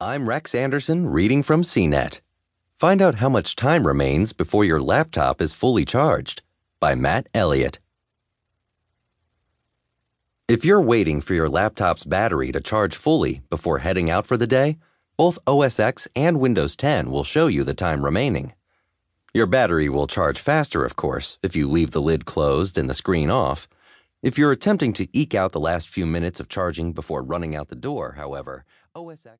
I'm Rex Anderson reading from CNET. Find out how much time remains before your laptop is fully charged by Matt Elliott. If you're waiting for your laptop's battery to charge fully before heading out for the day, both OS X and Windows 10 will show you the time remaining. Your battery will charge faster, of course, if you leave the lid closed and the screen off. If you're attempting to eke out the last few minutes of charging before running out the door, however, OS X